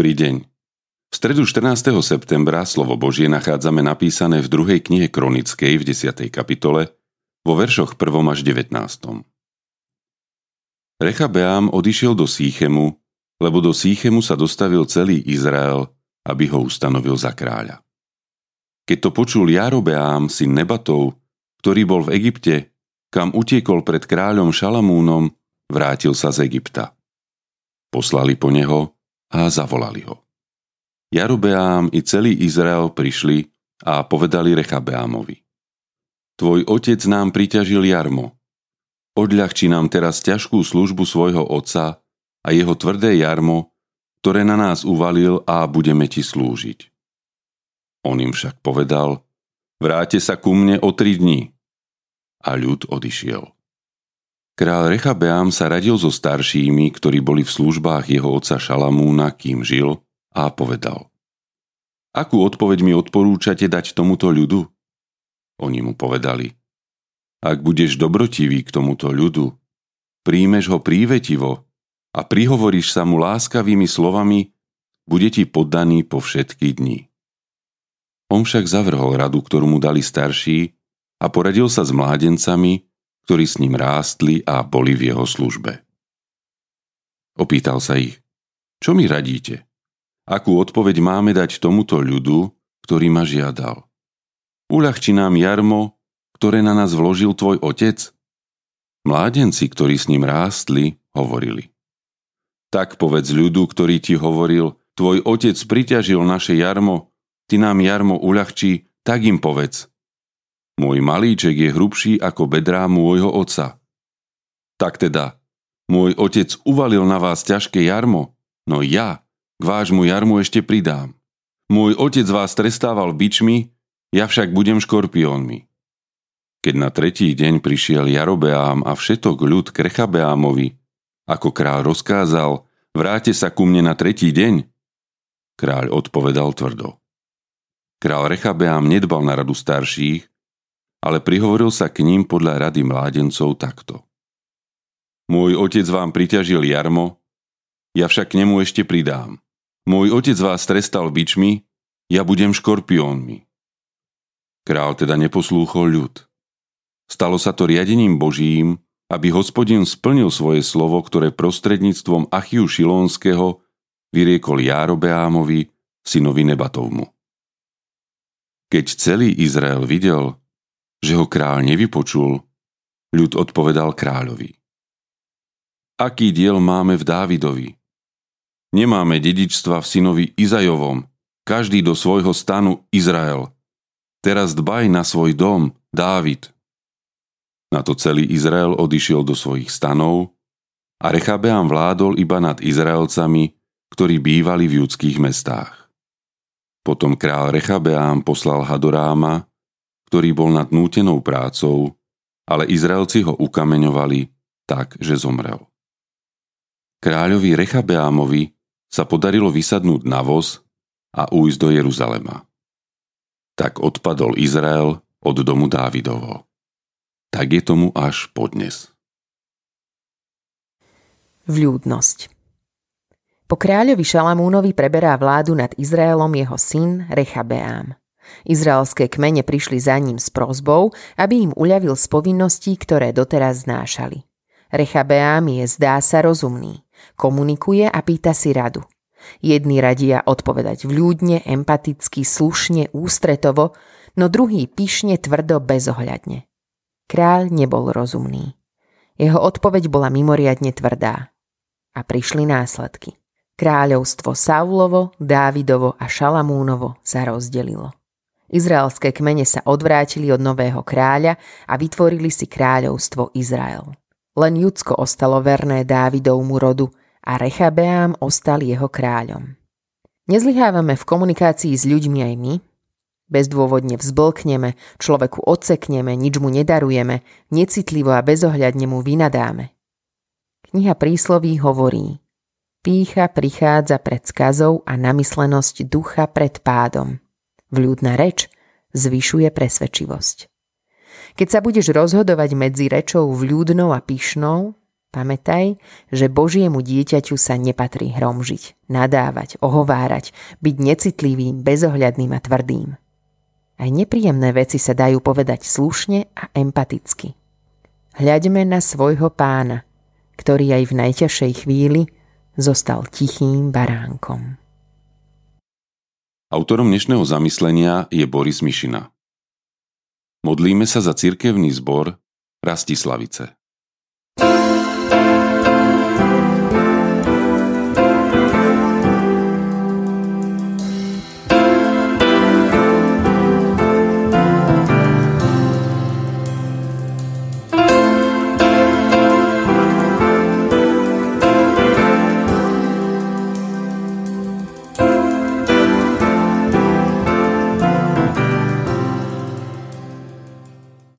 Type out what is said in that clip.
Dobrý deň. V stredu 14. septembra slovo Božie nachádzame napísané v druhej knihe Kronickej v 10. kapitole vo veršoch 1. až 19. Rechabeám odišiel do Sýchemu, lebo do Sýchemu sa dostavil celý Izrael, aby ho ustanovil za kráľa. Keď to počul Jarobeám, syn Nebatov, ktorý bol v Egypte, kam utiekol pred kráľom Šalamúnom, vrátil sa z Egypta. Poslali po neho a zavolali ho. Jarubeám i celý Izrael prišli a povedali Rechabeámovi. Tvoj otec nám priťažil jarmo. Odľahči nám teraz ťažkú službu svojho otca a jeho tvrdé jarmo, ktoré na nás uvalil a budeme ti slúžiť. On im však povedal, vráte sa ku mne o tri dní. A ľud odišiel. Král Rechabeám sa radil so staršími, ktorí boli v službách jeho otca Šalamúna, kým žil, a povedal Akú odpoveď mi odporúčate dať tomuto ľudu? Oni mu povedali Ak budeš dobrotivý k tomuto ľudu, príjmeš ho prívetivo a prihovoríš sa mu láskavými slovami, bude ti poddaný po všetky dni. On však zavrhol radu, ktorú mu dali starší a poradil sa s mládencami, ktorí s ním rástli a boli v jeho službe. Opýtal sa ich, čo mi radíte? Akú odpoveď máme dať tomuto ľudu, ktorý ma žiadal? Uľahči nám jarmo, ktoré na nás vložil tvoj otec? Mládenci, ktorí s ním rástli, hovorili. Tak povedz ľudu, ktorý ti hovoril, tvoj otec priťažil naše jarmo, ty nám jarmo uľahčí, tak im povedz. Môj malíček je hrubší ako bedrá môjho otca. Tak teda, môj otec uvalil na vás ťažké jarmo, no ja k vášmu jarmu ešte pridám. Môj otec vás trestával bičmi, ja však budem škorpiónmi. Keď na tretí deň prišiel Jarobeám a všetok ľud k Rechabeámovi, ako kráľ rozkázal, vráte sa ku mne na tretí deň, kráľ odpovedal tvrdo. Král Rechabeám nedbal na radu starších, ale prihovoril sa k ním podľa rady mládencov takto. Môj otec vám priťažil jarmo, ja však k nemu ešte pridám. Môj otec vás trestal bičmi, ja budem škorpiónmi. Král teda neposlúchol ľud. Stalo sa to riadením Božím, aby hospodin splnil svoje slovo, ktoré prostredníctvom Achiu Šilónskeho vyriekol Járobeámovi, synovi Nebatovmu. Keď celý Izrael videl, že ho kráľ nevypočul, ľud odpovedal kráľovi. Aký diel máme v Dávidovi, Nemáme dedičstva v synovi Izajovom, každý do svojho stanu Izrael. Teraz dbaj na svoj dom, Dávid. Na to celý Izrael odišiel do svojich stanov a Rechabeam vládol iba nad Izraelcami, ktorí bývali v judských mestách. Potom král Rechabeám poslal Hadoráma, ktorý bol nad nútenou prácou, ale Izraelci ho ukameňovali tak, že zomrel. Kráľovi Rechabeámovi sa podarilo vysadnúť na voz a újsť do Jeruzalema. Tak odpadol Izrael od domu Dávidovo. Tak je tomu až podnes. Vľúdnosť Po kráľovi Šalamúnovi preberá vládu nad Izraelom jeho syn Rechabeám. Izraelské kmene prišli za ním s prozbou, aby im uľavil z povinností, ktoré doteraz znášali. Rechabeám je zdá sa rozumný. Komunikuje a pýta si radu. Jedni radia odpovedať vľúdne, empaticky, slušne, ústretovo, no druhý pyšne, tvrdo, bezohľadne. Kráľ nebol rozumný. Jeho odpoveď bola mimoriadne tvrdá. A prišli následky. Kráľovstvo Saulovo, Dávidovo a Šalamúnovo sa rozdelilo. Izraelské kmene sa odvrátili od nového kráľa a vytvorili si kráľovstvo Izrael. Len Judsko ostalo verné Dávidovmu rodu a Rechabeám ostal jeho kráľom. Nezlyhávame v komunikácii s ľuďmi aj my, bezdôvodne vzblkneme, človeku odsekneme, nič mu nedarujeme, necitlivo a bezohľadne mu vynadáme. Kniha prísloví hovorí Pícha prichádza pred skazou a namyslenosť ducha pred pádom. Vľúdna reč zvyšuje presvedčivosť. Keď sa budeš rozhodovať medzi rečou vľúdnou a pyšnou, Pamätaj, že Božiemu dieťaťu sa nepatrí hromžiť, nadávať, ohovárať, byť necitlivým, bezohľadným a tvrdým. Aj nepríjemné veci sa dajú povedať slušne a empaticky. Hľaďme na svojho pána, ktorý aj v najťažšej chvíli zostal tichým baránkom. Autorom dnešného zamyslenia je Boris Mišina. Modlíme sa za cirkevný zbor Rastislavice. thank